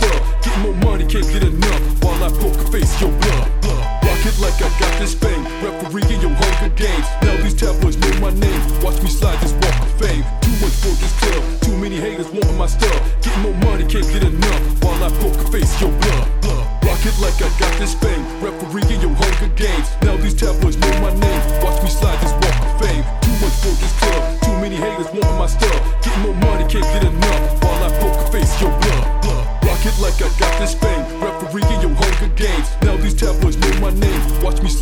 stuff. Getting more money, can't get enough. While I poker face your blood. Rock it like I got this fame. Referee in your Hunger Games. Now these tabloids know my name. Watch me slide this walk of fame. Too much for this club. Too many haters want my stuff. Getting more money, can't get enough. While I poker face your blood. Rock it like I got this fame. Referee in your Hunger Games. Now these tabloids know my name. Watch me slide this walk of fame. Too much for this club. Too many haters want my stuff. Getting more money, can't get enough. While I poker face your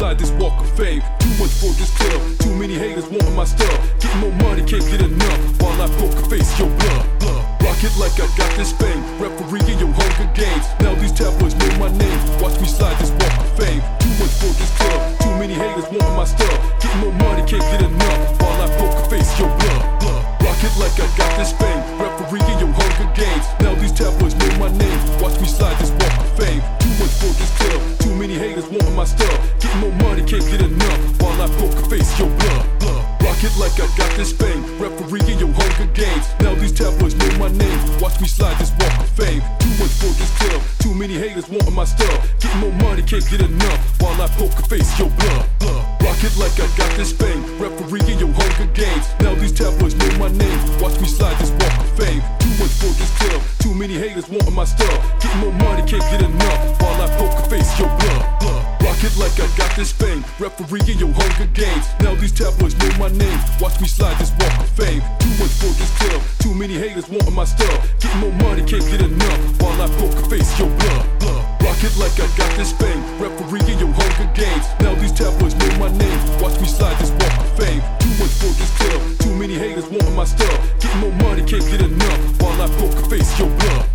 Slide this walk of fame. Too much for this club. Too many haters want my stuff. Getting more money, can't get enough. While I poker face your blood. Rock it like I got this fame. Referee in your Hunger Games. Now these tabloids know my name. Watch me slide this walk of fame. Too much for this club. Too many haters want my stuff. Getting more money, can't get enough. While I poker face your blood. Rock it like I got this fame. Referee in your Hunger Games. Now these tabloids know my name. Watch me slide this walk of fame. Too many haters want my stuff. Getting more money, can't get enough. While I poker face your blood. Rock it like I got this fame. Referee in your Hunger Games. Now these tabloids know my name. Watch me slide this walk of fame. Too much club. Too many haters want my stuff. Getting more money, can't get enough. While I poker face your blood. Rock it like I got this fame. Referee in your Hunger Games. Now these tabloids know my name. Watch me slide this walk of fame. Too for this club. Too many haters want my stuff. Getting more money, can't get enough. While I poker face your blood. Rock it like I got this fame. Referee in your Hunger Games. Now these tabloids know my name. Watch me slide this walk of fame. Too much for this club. Too many haters want my stuff. Getting more money, can't get enough. While I poker face your Getting more money, can't get enough. While I poker face your blood.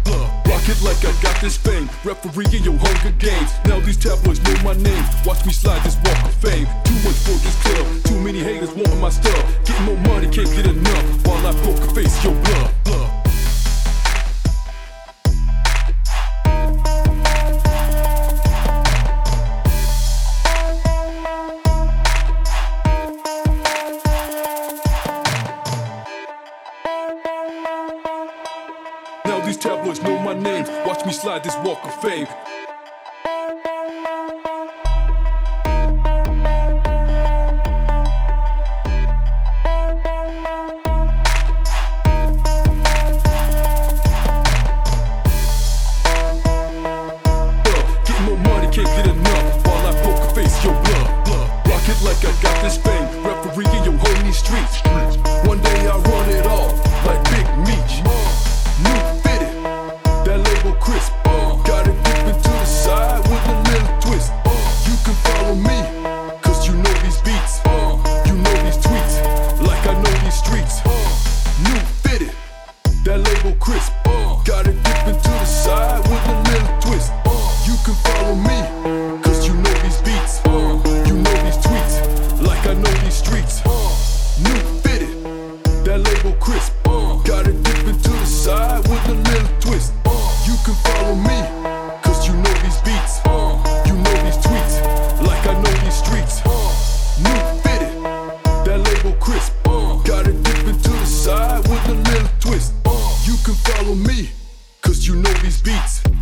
Rock it like I got this fame. Referee in your Hunger Games. Now these tabloids know my name. Watch me slide this walk of fame. Too much for this club. Too many haters want my stuff. Get more money, can't get enough. While I poker face your blood. These tabloids know my name. Watch me slide this walk of fame. like I got this fame. Referee in your homie streets. label crisp. Uh, got it dipping to the side with a little twist. Uh, you can follow me, cause you know these beats. Uh, you know these tweets, like I know these streets. Uh, new fitted, that label crisp. Uh, got it dipping to the side with a little twist. Uh, you can follow me, cause you know these beats. You know these tweets, like I know these streets. New fitted, that label crisp. Got it dipping to the side with a little twist can follow me, cause you know these beats.